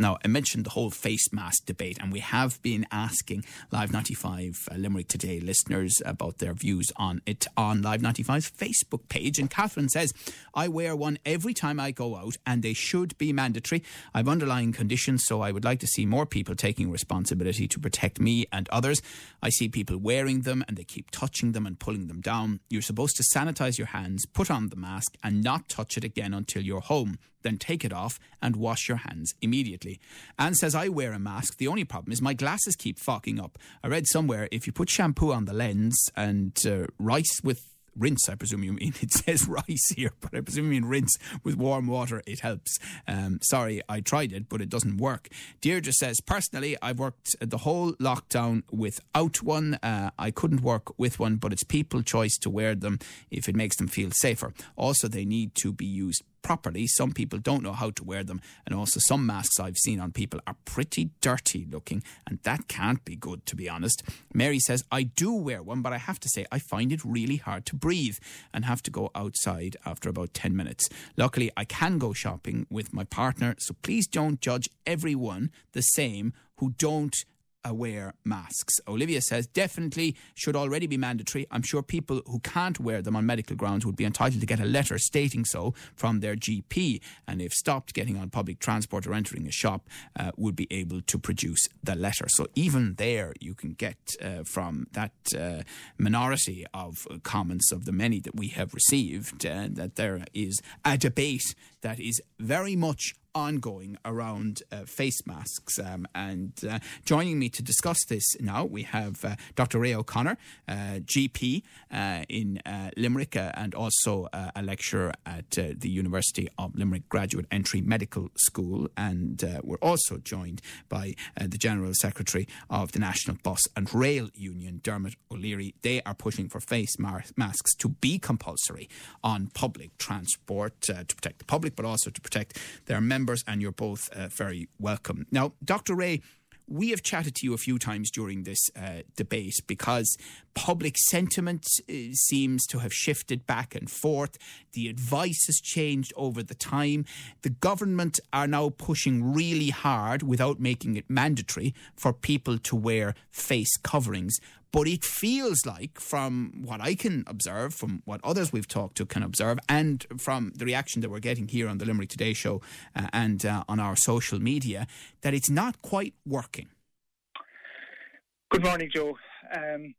Now, I mentioned the whole face mask debate, and we have been asking Live 95 uh, Limerick Today listeners about their views on it on Live 95's Facebook page. And Catherine says, I wear one every time I go out, and they should be mandatory. I've underlying conditions, so I would like to see more people taking responsibility to protect me and others. I see people wearing them, and they keep touching them and pulling them down. You're supposed to sanitize your hands, put on the mask, and not touch it again until you're home then take it off and wash your hands immediately. Anne says, I wear a mask. The only problem is my glasses keep fogging up. I read somewhere if you put shampoo on the lens and uh, rice with rinse, I presume you mean. It says rice here, but I presume you mean rinse with warm water. It helps. Um, sorry, I tried it, but it doesn't work. Deirdre says, personally, I've worked the whole lockdown without one. Uh, I couldn't work with one, but it's people choice to wear them if it makes them feel safer. Also, they need to be used properly. Some people don't know how to wear them, and also some masks I've seen on people are pretty dirty looking, and that can't be good, to be honest. Mary says, I do wear one, but I have to say, I find it really hard to breathe and have to go outside after about 10 minutes. Luckily, I can go shopping with my partner, so please don't judge everyone the same who don't wear masks. Olivia says definitely should already be mandatory. I'm sure people who can't wear them on medical grounds would be entitled to get a letter stating so from their GP, and if stopped getting on public transport or entering a shop, uh, would be able to produce the letter. So even there, you can get uh, from that uh, minority of comments of the many that we have received uh, that there is a debate that is very much ongoing around uh, face masks. Um, and uh, joining me to discuss this now, we have uh, Dr. Ray O'Connor, uh, GP uh, in uh, Limerick, and also a lecturer at the University of Limerick Graduate Entry Medical School. And we're also joined by the General Secretary of the National Bus and Rail Union, Dermot O'Leary. They are pushing for face masks to be compulsory on public transport to protect the public, but also to protect their members members, and you're both uh, very welcome. Now, Dr. Ray, we have chatted to you a few times during this uh, debate because public sentiment uh, seems to have shifted back and forth. The advice has changed over the time. The government are now pushing really hard without making it mandatory for people to wear face coverings. But it feels like, from what I can observe, from what others we've talked to can observe, and from the reaction that we're getting here on the Limerick Today show uh, and uh, on our social media, that it's not quite working. Good morning, Joe. Um,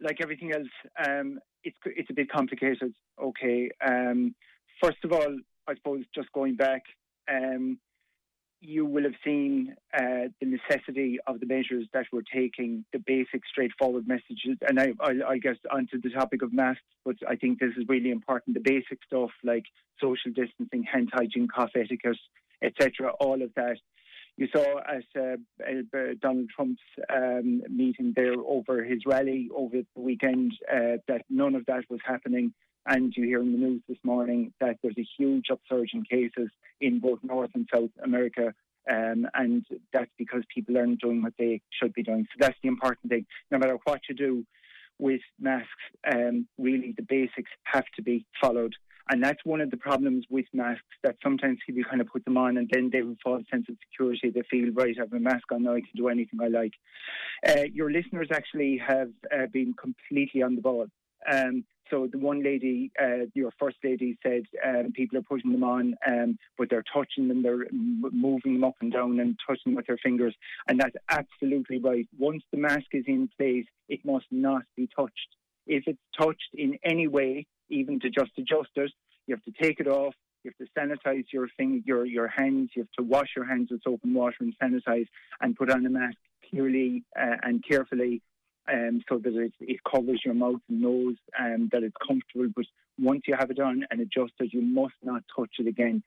like everything else, um, it's it's a bit complicated. Okay. Um, first of all, I suppose just going back, um, you will have seen uh, the necessity of the measures that we're taking, the basic, straightforward messages. And I, I, I guess onto the topic of masks, but I think this is really important. The basic stuff like social distancing, hand hygiene, cough etiquette, etc. All of that. You saw at uh, uh, Donald Trump's um, meeting there over his rally over the weekend uh, that none of that was happening. And you hear in the news this morning that there's a huge upsurge in cases in both North and South America. Um, and that's because people aren't doing what they should be doing. So that's the important thing. No matter what you do with masks, um, really the basics have to be followed. And that's one of the problems with masks that sometimes people kind of put them on and then they have a false sense of security. They feel, right, I have a mask on now, I can do anything I like. Uh, your listeners actually have uh, been completely on the ball. Um, so the one lady, uh, your first lady, said um, people are putting them on, um, but they're touching them, they're moving them up and down and touching them with their fingers, and that's absolutely right. Once the mask is in place, it must not be touched. If it's touched in any way, even to just adjust it, you have to take it off. You have to sanitize your thing, your your hands. You have to wash your hands with soap and water and sanitize, and put on a mask clearly uh, and carefully um, so that it, it, covers your mouth and nose and that it's comfortable. But once you have it on and adjusted, you must not touch it again.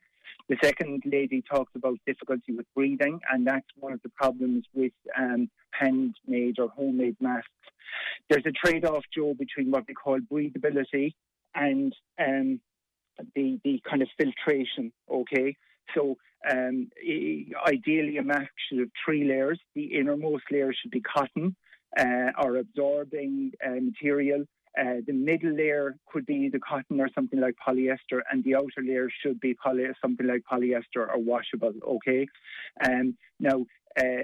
The second lady talked about difficulty with breathing, and that's one of the problems with um, handmade or homemade masks. There's a trade off, Joe, between what we call breathability and um, the, the kind of filtration, okay? So um, ideally, a mask should have three layers. The innermost layer should be cotton, or absorbing uh, material. Uh, the middle layer could be the cotton or something like polyester, and the outer layer should be poly- something like polyester or washable. Okay. Um, now, uh,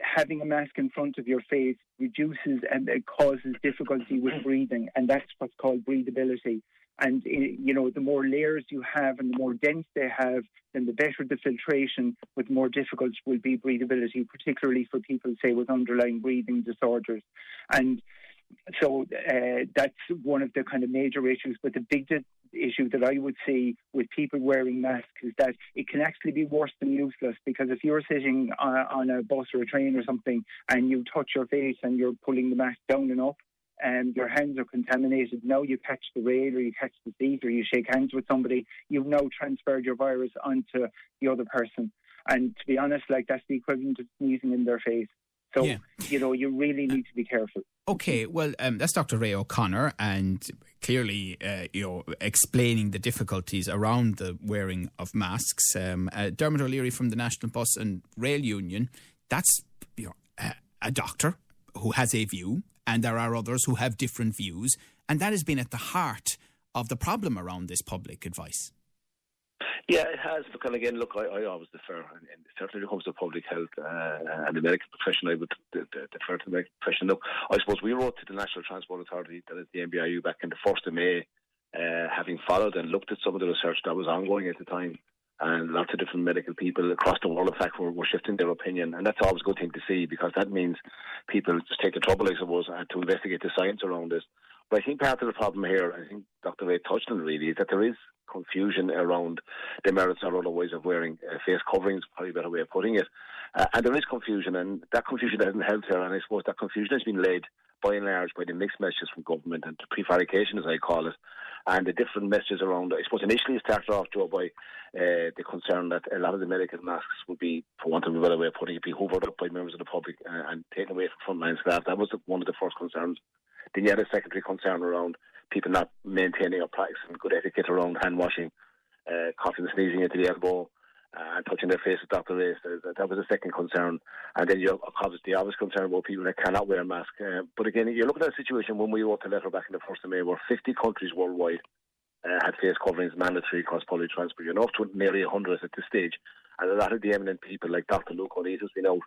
having a mask in front of your face reduces and it causes difficulty with breathing, and that's what's called breathability. And eh, you know, the more layers you have and the more dense they have, then the better the filtration. But more difficult will be breathability, particularly for people, say, with underlying breathing disorders. And so uh, that's one of the kind of major issues. But the big di- issue that I would see with people wearing masks is that it can actually be worse than useless because if you're sitting on, uh, on a bus or a train or something and you touch your face and you're pulling the mask down and up, and your hands are contaminated. Now you catch the rail or you catch the seat or you shake hands with somebody, you've now transferred your virus onto the other person. And to be honest, like that's the equivalent of sneezing in their face. So, yeah. you know, you really need to be careful. Okay, well, um, that's Dr. Ray O'Connor, and clearly, uh, you know, explaining the difficulties around the wearing of masks. Um, uh, Dermot O'Leary from the National Bus and Rail Union, that's you know, a doctor who has a view, and there are others who have different views, and that has been at the heart of the problem around this public advice. Yeah, it has. Look, and again, look, I, I always defer, and, and certainly when it comes to public health uh, and the medical profession, I would defer to the medical profession. Look, I suppose we wrote to the National Transport Authority, that is the NBRU, back in the 1st of May, uh, having followed and looked at some of the research that was ongoing at the time. And lots of different medical people across the world, in fact, were, were shifting their opinion. And that's always a good thing to see because that means people just take the trouble, I suppose, uh, to investigate the science around this. But I think part of the problem here, I think Dr. Ray touched on really, is that there is confusion around the merits or ways of wearing uh, face coverings, probably a better way of putting it. Uh, and there is confusion, and that confusion hasn't helped here. And I suppose that confusion has been led by and large by the mixed messages from government and the prevarication, as I call it, and the different messages around. I suppose initially it started off, Joe, by uh, the concern that a lot of the medical masks would be, for want of a better way of putting it, be hoovered up by members of the public uh, and taken away from frontline staff. That was one of the first concerns. Then you had a secondary concern around people not maintaining or practicing good etiquette around hand washing, uh, coughing and sneezing into the elbow, and touching their face with Dr. Race. That was a second concern. And then you obviously the obvious concern about people that cannot wear a mask. Uh, but again, you're looking at a situation when we wrote the letter back in the 1st of May where 50 countries worldwide uh, had face coverings mandatory across public transport. You're up to nearly 100 at this stage. And a lot of the eminent people like Dr. Luke O'Neill has been out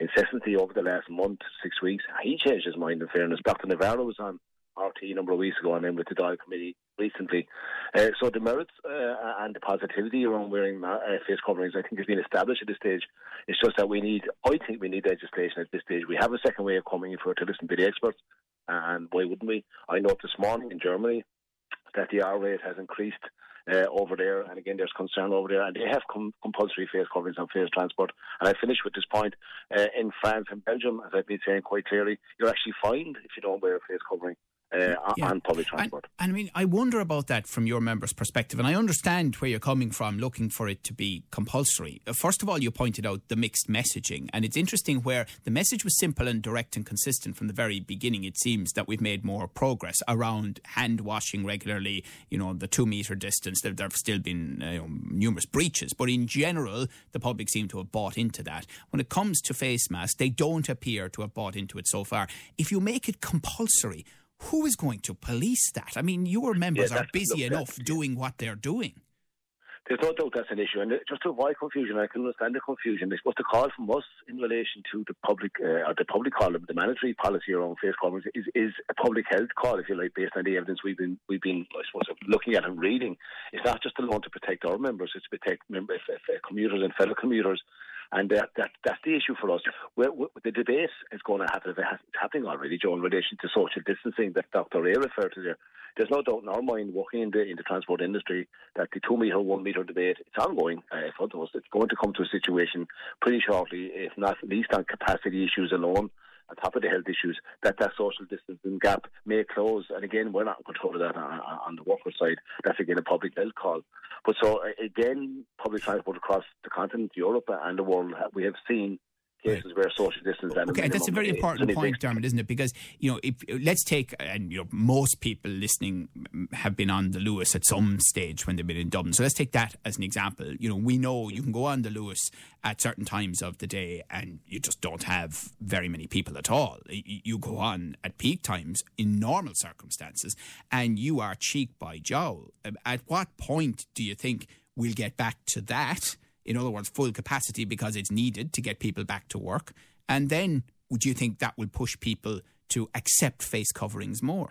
incessantly over the last month, six weeks. He changed his mind in fairness. Dr. Nabarro was on RTÉ a number of weeks ago and then with the Dáil Committee recently. Uh, so the merits uh, and the positivity around wearing uh, face coverings, I think, has been established at this stage. It's just that we need, I think we need legislation at this stage. We have a second way of coming in for to listen to the experts, and why wouldn't we? I know this morning in Germany that the R rate has increased uh, over there, and again, there's concern over there, and they have com- compulsory face coverings on face transport. And I finish with this point: uh, in France and Belgium, as I've been saying quite clearly, you're actually fined if you don't wear a face covering uh, yeah. on public transport. And, and, I mean, I wonder about that from your members' perspective, and I understand where you're coming from, looking for it to be compulsory. Uh, first of all, you pointed out the mixed messaging, and it's interesting where the message was simple and direct and consistent from the very beginning. It seems that we've made more progress around hand washing regularly, you know, the two meter distance. There, there have still been uh, you know, numerous breaches, but in general, the public seem to have bought into that. When it comes to face masks, they don't appear to have bought into it so far. If you make it compulsory, who is going to police that? I mean, your members yeah, are busy enough doing what they're doing. There's no doubt that's an issue, and just to avoid confusion, I can understand the confusion. It's supposed to call from us in relation to the public, uh, or the public call, the mandatory policy around face coverings is, is a public health call, if you like, based on the evidence we've been we've been, I suppose, looking at and reading. It's not just alone to protect our members; it's to protect members, commuters and fellow commuters and that, that that's the issue for us. We're, we're, the debate is going to happen. It's happening already, Joe, in relation to social distancing that Dr. Ray referred to there. There's no doubt in our mind, working in the in the transport industry, that the two metre, one metre debate it's ongoing. Uh, us, it's going to come to a situation pretty shortly, if not least on capacity issues alone on top of the health issues, that that social distancing gap may close. And again, we're not in control of that on, on the worker side. That's again a public health call. But so uh, again, public transport across the continent, Europe and the world, we have seen cases right. where social distance. And okay, that's a very important point, Dermot, isn't it? Because you know, if let's take and you know, most people listening have been on the Luas at some stage when they've been in Dublin. So let's take that as an example. You know, we know you can go on the Luas at certain times of the day, and you just don't have very many people at all. You go on at peak times in normal circumstances, and you are cheek by jowl. Um, at what point do you think we'll get back to that? In other words, full capacity because it's needed to get people back to work? And then would you think that will push people to accept face coverings more?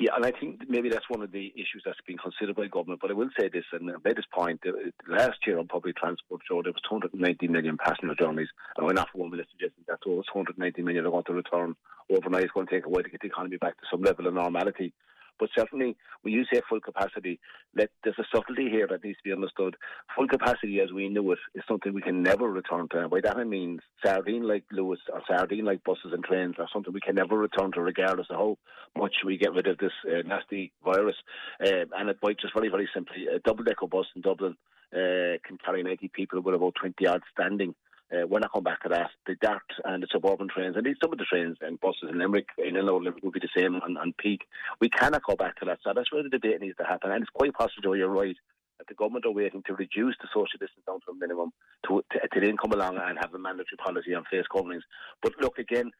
Yeah, and I think maybe that's one of the issues that's been considered by government. But I will say this, and I made this point uh, last year on public transport show there was 290 million passenger journeys, and not for one minute suggesting that those 290 million are going to return overnight. It's going to take a while to get the economy back to some level of normality. But certainly, when you say full capacity, let, there's a subtlety here that needs to be understood. Full capacity, as we knew it, is something we can never return to. And by that I mean sardine like Luas or sardine like buses and trains are something we can never return to, regardless of how much we get rid of this uh, nasty virus. Uh, and it might just very, very simply a double decker bus in Dublin uh, can carry 90 people with about 20 yards standing. Uh, we're not back to that. The DART and the suburban trains, and some of the trains and buses in Limerick, in out Limerick, will be the same on, on peak. We cannot go back to that. So that's where the debate needs to happen. And it's quite possible, you're right, that the government are waiting to reduce the social distance down to a minimum to, to, to then come along and have a mandatory policy on face coverings. But look, again,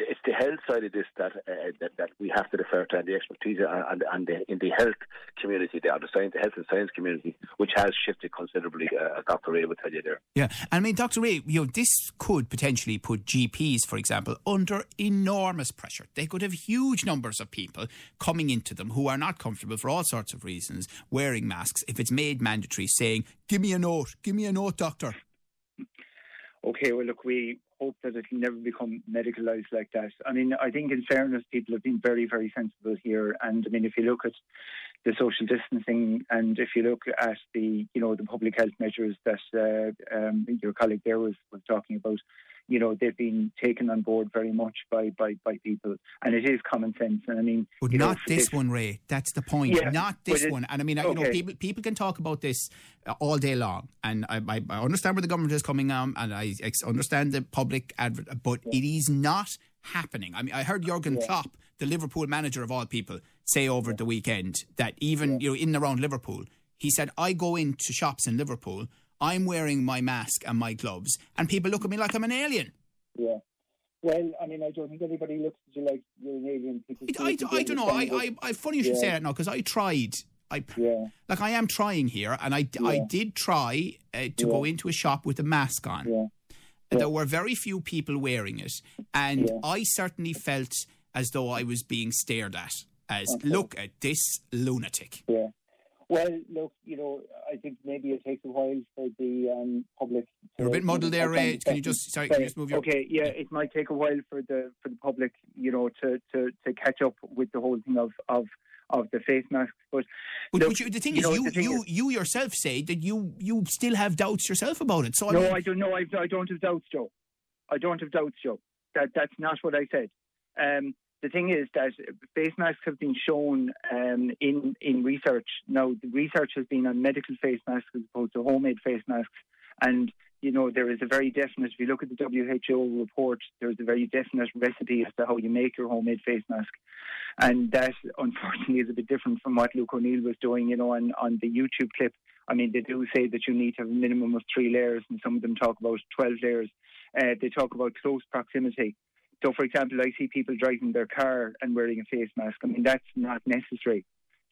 it's the health side of this that, uh, that that we have to refer to, and the expertise and, and the, in the health community, the, the science, the health and science community, which has shifted considerably. Uh, Dr. Ray will tell you there. Yeah, And I mean, Dr. Ray, you know, this could potentially put GPs, for example, under enormous pressure. They could have huge numbers of people coming into them who are not comfortable for all sorts of reasons wearing masks. If it's made mandatory, saying, "Give me a note, give me a note, doctor." Okay, well, look, we hope that it will never become medicalised like that. I mean, I think in fairness, people have been very, very sensible here. And I mean, if you look at the social distancing and if you look at the, you know, the public health measures that uh, um, your colleague there was, was talking about, you know they've been taken on board very much by by, by people, and it is common sense. And I mean, but not know, this one, Ray. That's the point. Yeah, not this one. And I mean, okay. you know, people people can talk about this uh, all day long, and I, I, I understand where the government is coming on, and I understand the public advert, but yeah. it is not happening. I mean, I heard Jurgen yeah. Klopp, the Liverpool manager of all people, say over the weekend that even you know in and around Liverpool, he said, "I go into shops in Liverpool." I'm wearing my mask and my gloves, and people look at me like I'm an alien. Yeah. Well, I mean, I don't think anybody looks at you like you're an alien. I, I, I don't know. I, I, I funny you should yeah. say that now because I tried. I yeah. like I am trying here, and I, yeah. I did try uh, to go into a shop with a mask on. Yeah. There were very few people wearing it, and I certainly felt as though I was being stared at. As okay. look at this lunatic. Yeah. Well, look, you know, I think maybe it takes a while for the um, public. You're a bit muddled there, Ray. Can you just sorry? Can you just move your? Okay, yeah, it might take a while for the for the public, you know, to to, to catch up with the whole thing of of of the face masks. But, but, look, but you, the thing you is, know, you you, is, you yourself say that you you still have doubts yourself about it. So no, I, mean, I don't know. I, I don't have doubts, Joe. I don't have doubts, Joe. That that's not what I said. Um, the thing is that face masks have been shown um, in in research. Now, the research has been on medical face masks as opposed to homemade face masks, and you know there is a very definite. If you look at the WHO report, there's a very definite recipe as to how you make your homemade face mask, and that unfortunately is a bit different from what Luke O'Neill was doing. You know, on on the YouTube clip. I mean, they do say that you need to have a minimum of three layers, and some of them talk about 12 layers. Uh, they talk about close proximity. So, for example, I see people driving their car and wearing a face mask. I mean, that's not necessary.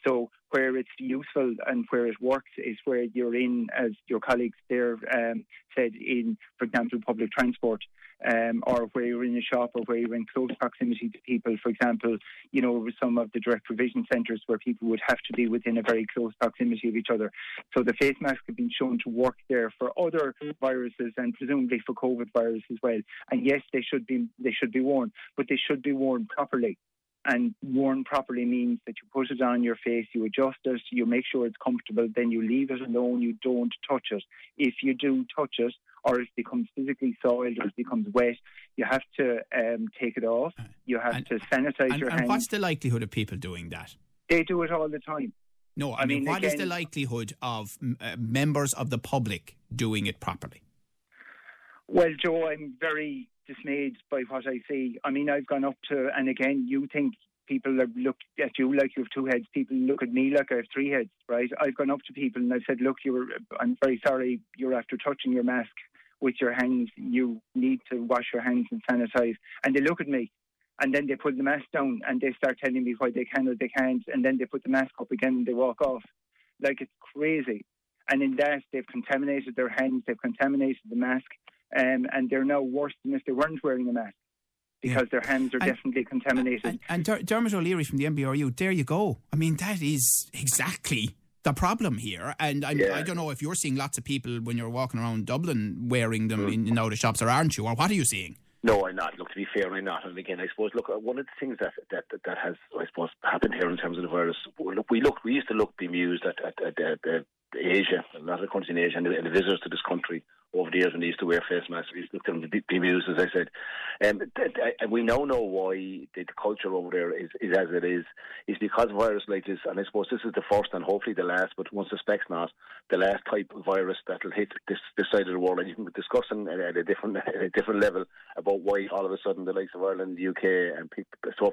So, where it's useful and where it works is where you're in, as your colleagues there um, said, in, for example, public transport, um, or where you're in a shop, or where you're in close proximity to people. For example, you know, some of the direct provision centres where people would have to be within a very close proximity of each other. So the face mask have been shown to work there for other viruses and presumably for COVID virus as well. And yes, they should be they should be worn, but they should be worn properly and worn properly means that you put it on your face, you adjust it, you make sure it's comfortable, then you leave it alone, you don't touch it. If you do touch it, or it becomes physically soiled or it becomes wet, you have to um, take it off. You have and, to sanitize and, your and hands. what's the likelihood of people doing that? They do it all the time. No, I, I mean, mean, what again, is the likelihood of uh, members of the public doing it properly? Well, Joe, I'm very dismayed by what I see. I mean, I've gone up to, and again, you think people look at you like you have two heads. People look at me like I have three heads, right? I've gone up to people and I've said, look, you're, I'm very sorry, you're after touching your mask with your hands. You need to wash your hands and sanitize. And they look at me and then they put the mask down and they start telling me why they can or they can't. And then they put the mask up again and they walk off. Like it's crazy. And in that, they've contaminated their hands, they've contaminated the mask um, and they're now worse than if they weren't wearing a mask because yeah. their hands are and, definitely contaminated. And, and, and Dermot O'Leary from the NBRU, there you go. I mean, that is exactly the problem here. And yeah. I don't know if you're seeing lots of people when you're walking around Dublin wearing them mm. in, in the shops, or aren't you? Or what are you seeing? No, I'm not. Look, to be fair, I'm not. And again, I suppose, look, uh, one of the things that that that has, I suppose, happened here in terms of the virus. Look, we look, we used to look bemused at at, at, at, at Asia, a lot of countries in Asia, and the, and the visitors to this country over the years when they used to wear face masks. We used to them to be amused, as I said. Um, and we now know why the, culture over there is, is as it is. Is because of virus like this, and I suppose this is the first and hopefully the last, but one suspects not, the last type of virus that will hit this, this side of the world. And you can discuss at a different at a different level about why all of a sudden the likes of Ireland, the UK, and people, so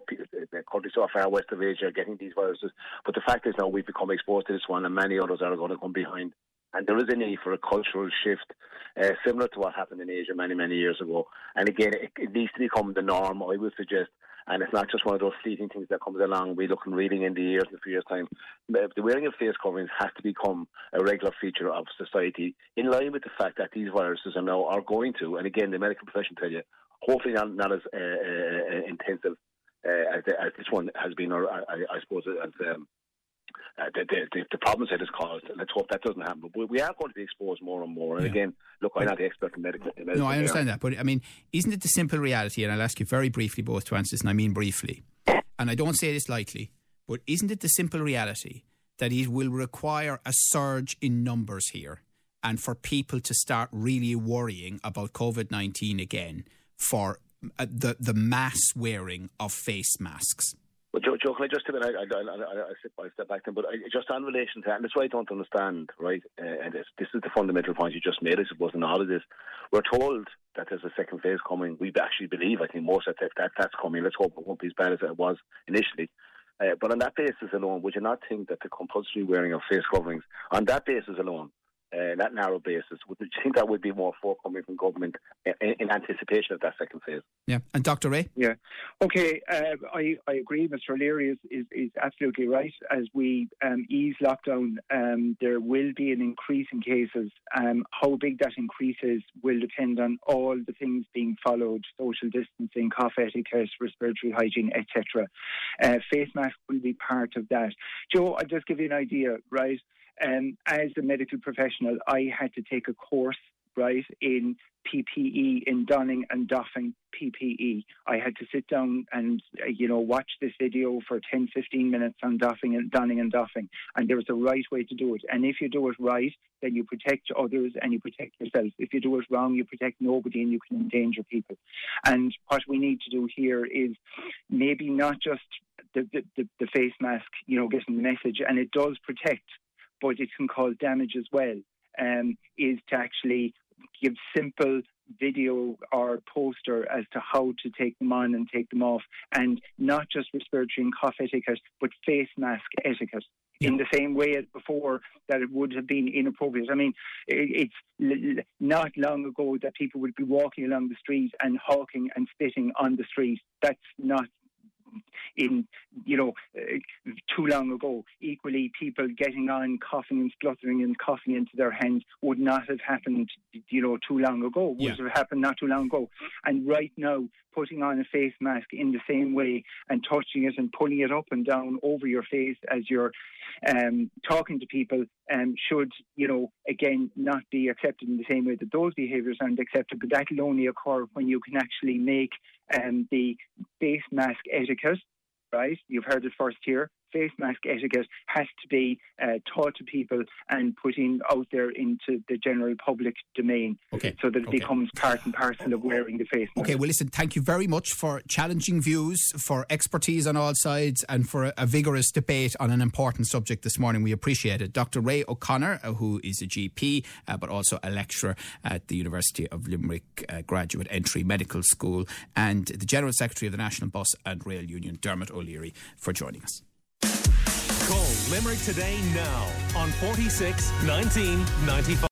countries so far west of Asia are getting these viruses. But the fact is now we've become exposed to this one, and many others are going to come behind. And there is a need for a cultural shift, uh, similar to what happened in Asia many, many years ago. And again, it, it, needs to become the norm, I would suggest. And it's not just one of those fleeting things that comes along. We look and reading in the years in a few years' time. The wearing of face coverings has to become a regular feature of society, in line with the fact that these viruses are now are going to, and again, the medical profession tell you, hopefully not, not as uh, uh, intensive uh, as, as, this one has been, or I, I suppose as um, uh, the, the, the, problems it has caused. Let's hope that doesn't happen. But we are going to be exposed more and more. And yeah. again, look, I'm not the expert in medical. In medical no, I understand that. But I mean, isn't it the simple reality? And I'll ask you very briefly both to answer this, and I mean briefly. And I don't say this lightly, but isn't it the simple reality that it will require a surge in numbers here? And for people to start really worrying about COVID 19 again for uh, the, the mass wearing of face masks. But Joe, Joe, can I just I, I, I, I, step, I step back then, but I, just on relation to that, and that's why I don't understand, right? Uh, and this, this is the fundamental point you just made, I suppose, in all of this. We're told that there's a second phase coming. We actually believe, I think, most of that, that that's coming. Let's hope it won't be as bad as it was initially. Uh, but on that basis alone, would you not think that the compulsory wearing of face coverings, on that basis alone, uh, that narrow basis. Would you think that would be more forthcoming from government in, in, anticipation of that second phase? Yeah, and Dr. Ray? Yeah, okay, uh, I, I agree. Mr. O'Leary is, is, is absolutely right. As we um, ease lockdown, um, there will be an increase in cases. Um, how big that increase is will depend on all the things being followed social distancing, cough etiquette, respiratory hygiene, etc. Uh, face mask will be part of that. Joe, I'll just give you an idea, right? Um, as a medical professional, I had to take a course, right, in PPE, in donning and doffing PPE. I had to sit down and, uh, you know, watch this video for 10, 15 minutes on doffing and donning and doffing. And there was a right way to do it. And if you do it right, then you protect others and you protect yourself. If you do it wrong, you protect nobody and you can endanger people. And what we need to do here is maybe not just the, the, the, face mask, you know, getting the message, and it does protect but it can cause damage as well, um, is to actually give simple video or poster as to how to take them on and take them off, and not just respiratory and cough etiquette, but face mask etiquette. In the same way as before, that it would have been inappropriate. I mean, it's not long ago that people would be walking along the street and hawking and spitting on the street. That's not in, you know, uh, too long ago. Equally, people getting on, coughing and spluttering and coughing into their hands would not have happened, you know, too long ago. Would yeah. have happened not too long ago. And right now, putting on a face mask in the same way and touching it and pulling it up and down over your face as you're um, talking to people um, should, you know, again, not be accepted in the same way that those behaviours aren't accepted. But that will only occur when you can actually make um, the face mask etiquette, right? You've heard it first here face mask etiquette has to be uh, taught to people and put in out there into the general public domain okay. so that it okay. becomes part and parcel of wearing the face mask. Okay, well, listen, thank you very much for challenging views, for expertise on all sides, and for a, a vigorous debate on an important subject this morning. We appreciate it. Dr. Ray O'Connor, uh, who is a GP, uh, but also a lecturer at the University of Limerick uh, Graduate Entry Medical School, and the General Secretary of the National Bus and Rail Union, Dermot O'Leary, for joining us. Call Limerick today now on 46 19 95.